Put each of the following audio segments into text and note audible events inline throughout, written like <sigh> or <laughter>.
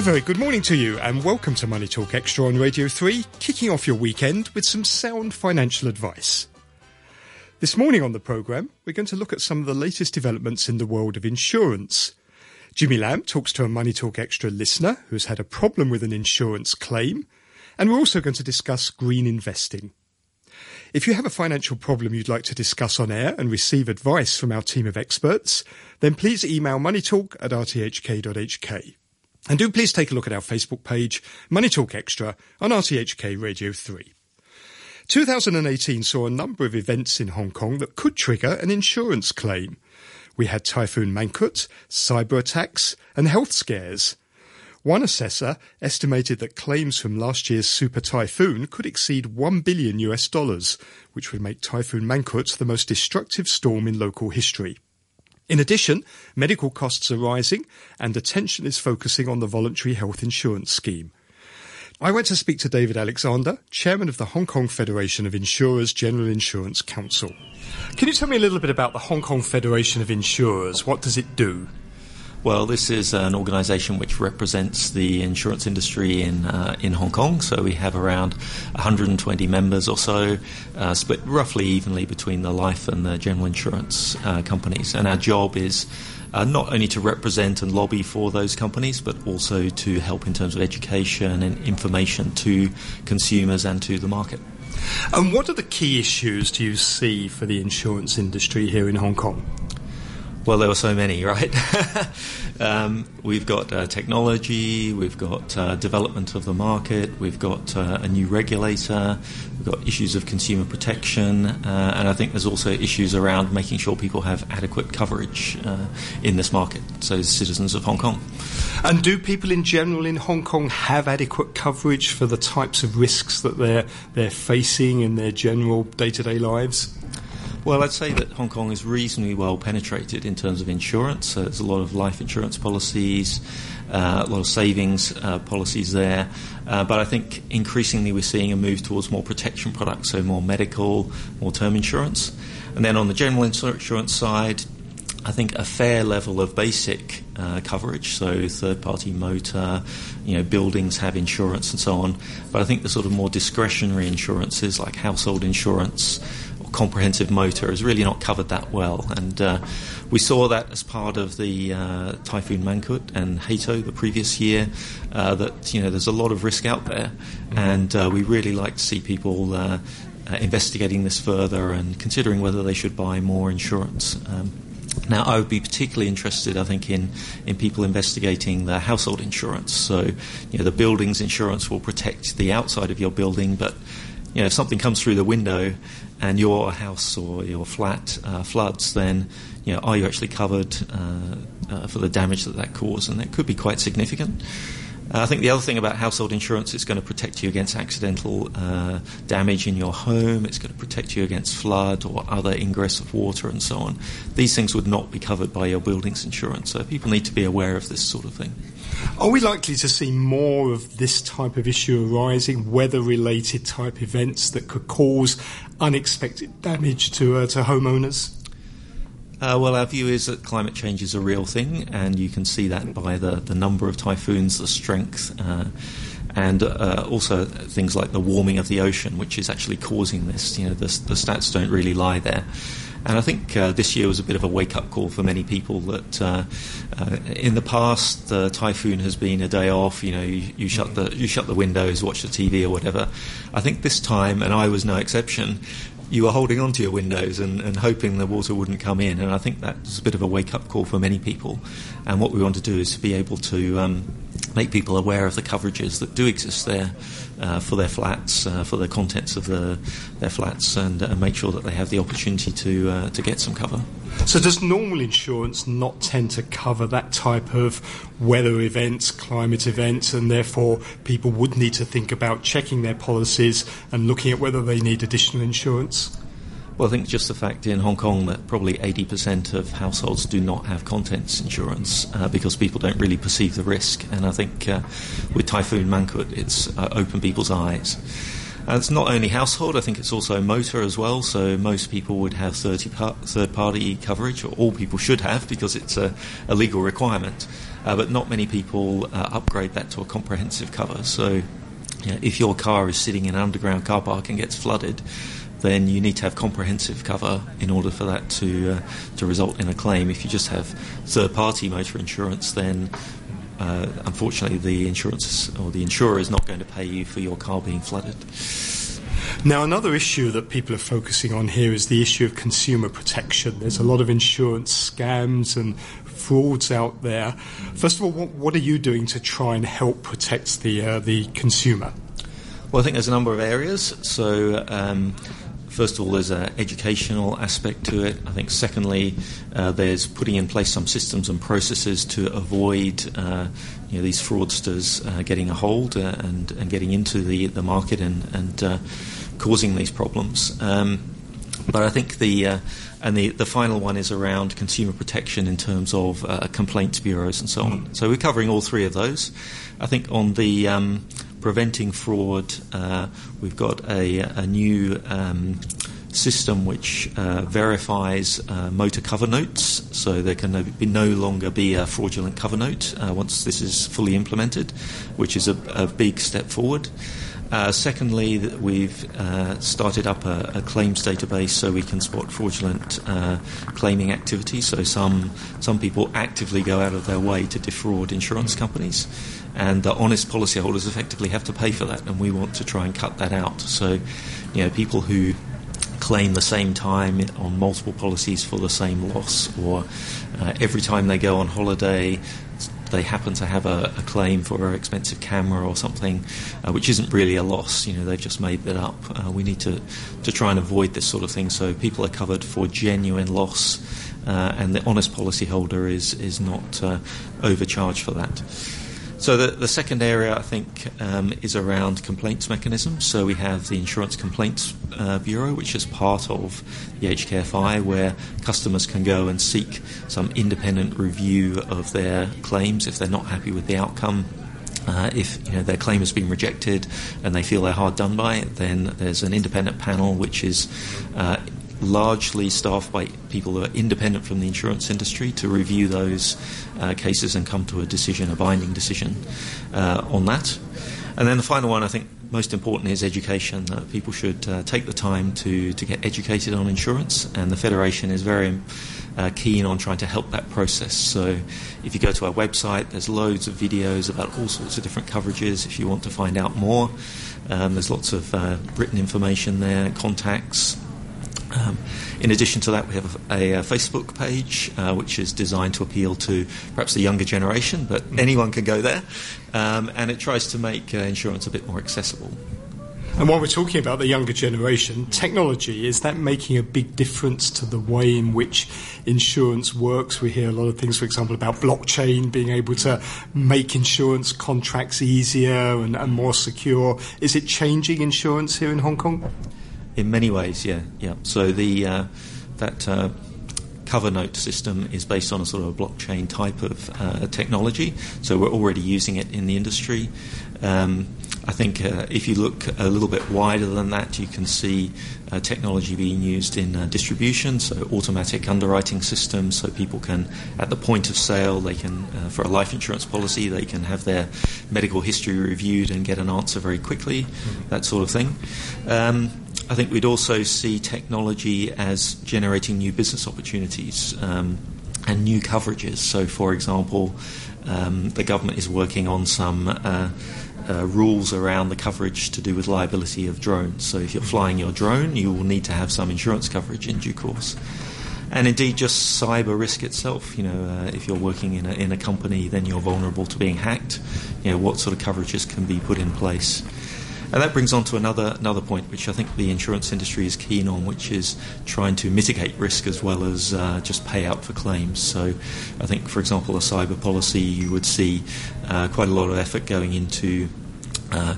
A very good morning to you, and welcome to Money Talk Extra on Radio 3, kicking off your weekend with some sound financial advice. This morning on the programme, we're going to look at some of the latest developments in the world of insurance. Jimmy Lamb talks to a Money Talk Extra listener who's had a problem with an insurance claim, and we're also going to discuss green investing. If you have a financial problem you'd like to discuss on air and receive advice from our team of experts, then please email moneytalk at rthk.hk. And do please take a look at our Facebook page, Money Talk Extra, on RTHK Radio 3. 2018 saw a number of events in Hong Kong that could trigger an insurance claim. We had Typhoon Mangkhut, cyber attacks, and health scares. One assessor estimated that claims from last year's super typhoon could exceed 1 billion US dollars, which would make Typhoon Mangkhut the most destructive storm in local history. In addition, medical costs are rising and attention is focusing on the voluntary health insurance scheme. I went to speak to David Alexander, chairman of the Hong Kong Federation of Insurers General Insurance Council. Can you tell me a little bit about the Hong Kong Federation of Insurers? What does it do? Well, this is an organisation which represents the insurance industry in uh, in Hong Kong. So we have around 120 members or so, uh, split roughly evenly between the life and the general insurance uh, companies. And our job is uh, not only to represent and lobby for those companies, but also to help in terms of education and information to consumers and to the market. And what are the key issues do you see for the insurance industry here in Hong Kong? Well, there were so many, <laughs> right? um, we've got uh, technology, we've got uh, development of the market, we've got uh, a new regulator, we've got issues of consumer protection, uh, and I think there's also issues around making sure people have adequate coverage uh, in this market, so citizens of Hong Kong. And do people in general in Hong Kong have adequate coverage for the types of risks that they're, they're facing in their general day to day lives? Well, I'd say that Hong Kong is reasonably well penetrated in terms of insurance. So there's a lot of life insurance policies, uh, a lot of savings uh, policies there. Uh, but I think increasingly we're seeing a move towards more protection products, so more medical, more term insurance. And then on the general insurance side, I think a fair level of basic uh, coverage, so third party motor, you know, buildings have insurance and so on. But I think the sort of more discretionary insurances like household insurance, comprehensive motor is really not covered that well. And uh, we saw that as part of the uh, Typhoon Mangkhut and Hato the previous year, uh, that you know there's a lot of risk out there, and uh, we really like to see people. Uh, uh, investigating this further and considering whether they should buy more insurance. Um, now, I would be particularly interested, I think, in, in people investigating the household insurance. So, you know, the buildings insurance will protect the outside of your building, but you know, if something comes through the window and your house or your flat uh, floods, then you know, are you actually covered uh, uh, for the damage that that caused? And that could be quite significant. Uh, I think the other thing about household insurance is going to protect you against accidental uh, damage in your home. It's going to protect you against flood or other ingress of water and so on. These things would not be covered by your buildings insurance, so people need to be aware of this sort of thing. Are we likely to see more of this type of issue arising, weather-related type events that could cause unexpected damage to uh, to homeowners? Uh, well, our view is that climate change is a real thing, and you can see that by the, the number of typhoons, the strength, uh, and uh, also things like the warming of the ocean, which is actually causing this. You know, the, the stats don't really lie there. And I think uh, this year was a bit of a wake up call for many people that uh, uh, in the past the typhoon has been a day off. You know, you, you, shut the you shut the windows, watch the TV or whatever. I think this time, and I was no exception. You were holding onto your windows and, and hoping the water wouldn't come in, and I think that was a bit of a wake up call for many people. And what we want to do is to be able to um, make people aware of the coverages that do exist there uh, for their flats, uh, for the contents of the, their flats, and uh, make sure that they have the opportunity to uh, to get some cover. So, does normal insurance not tend to cover that type of weather events, climate events, and therefore people would need to think about checking their policies and looking at whether they need additional insurance? Well, I think just the fact in Hong Kong that probably 80% of households do not have contents insurance uh, because people don't really perceive the risk. And I think uh, with Typhoon Mangkhut, it's uh, opened people's eyes. And it's not only household, I think it's also motor as well. So most people would have third party coverage, or all people should have because it's a, a legal requirement. Uh, but not many people uh, upgrade that to a comprehensive cover. So you know, if your car is sitting in an underground car park and gets flooded, then you need to have comprehensive cover in order for that to uh, to result in a claim. If you just have third party motor insurance, then uh, unfortunately the insurance or the insurer is not going to pay you for your car being flooded. Now, another issue that people are focusing on here is the issue of consumer protection. There's a lot of insurance scams and frauds out there. First of all, what, what are you doing to try and help protect the uh, the consumer? Well, I think there's a number of areas. So, um, first of all, there's an educational aspect to it. I think, secondly, uh, there's putting in place some systems and processes to avoid uh, you know, these fraudsters uh, getting a hold uh, and, and getting into the, the market and, and uh, causing these problems. Um, but I think the uh, and the, the final one is around consumer protection in terms of complaints bureaus and so on. So we're covering all three of those. I think on the um, preventing fraud, uh, we've got a, a new um, system which uh, verifies uh, motor cover notes, so there can be no longer be a fraudulent cover note uh, once this is fully implemented, which is a, a big step forward. Uh, secondly, we've uh, started up a, a, claims database so we can spot fraudulent uh, claiming activity. So some some people actively go out of their way to defraud insurance companies, and the honest policyholders effectively have to pay for that, and we want to try and cut that out. So, you know, people who claim the same time on multiple policies for the same loss, or uh, every time they go on holiday, they happen to have a, a claim for an expensive camera or something, uh, which isn't really a loss. You know, they've just made that up. Uh, we need to, to try and avoid this sort of thing so people are covered for genuine loss, uh, and the honest policyholder is is not uh, overcharged for that. So the, the second area, I think, um, is around complaints mechanisms. So we have the Insurance Complaints uh, Bureau, which is part of the HKFI, where customers can go and seek some independent review of their claims if they're not happy with the outcome. Uh, if you know, their claim has been rejected and they feel they're hard done by, then there's an independent panel which is uh, largely staffed by people who are independent from the insurance industry to review those uh, cases and come to a decision, a binding decision uh, on that. And then the final one, I think, most important is education. Uh, people should uh, take the time to, to get educated on insurance, and the Federation is very uh, keen on trying to help that process. So, if you go to our website, there's loads of videos about all sorts of different coverages if you want to find out more. Um, there's lots of uh, written information there, contacts, um, in addition to that, we have a, a Facebook page uh, which is designed to appeal to perhaps the younger generation, but mm. anyone can go there, um, and it tries to make uh, insurance a bit more accessible. And while we're talking about the younger generation, technology, is that making a big difference to the way in which insurance works? We hear a lot of things, for example, about blockchain being able to make insurance contracts easier and, and more secure. Is it changing insurance here in Hong Kong? In many ways, yeah, yeah. So the uh, that uh, cover note system is based on a sort of a blockchain type of uh, technology. So we're already using it in the industry. Um, I think uh, if you look a little bit wider than that, you can see uh, technology being used in uh, distribution, so automatic underwriting systems, so people can, at the point of sale, they can, uh, for a life insurance policy, they can have their medical history reviewed and get an answer very quickly, that sort of thing. Um, I think we'd also see technology as generating new business opportunities um, and new coverages. So, for example, um, the government is working on some uh, uh, rules around the coverage to do with liability of drones. So, if you're flying your drone, you will need to have some insurance coverage in due course. And indeed, just cyber risk itself. You know, uh, if you're working in a, in a company, then you're vulnerable to being hacked. You know, what sort of coverages can be put in place? And that brings on to another another point, which I think the insurance industry is keen on, which is trying to mitigate risk as well as uh, just pay out for claims. So, I think, for example, a cyber policy, you would see uh, quite a lot of effort going into uh,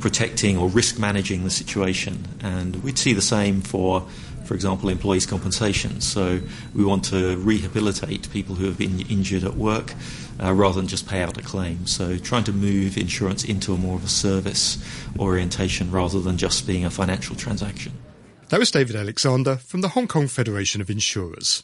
protecting or risk managing the situation. And we'd see the same for, for example, employees' compensation. So we want to rehabilitate people who have been injured at work uh, rather than just pay out a claim. So trying to move insurance into a more of a service orientation rather than just being a financial transaction. That was David Alexander from the Hong Kong Federation of Insurers.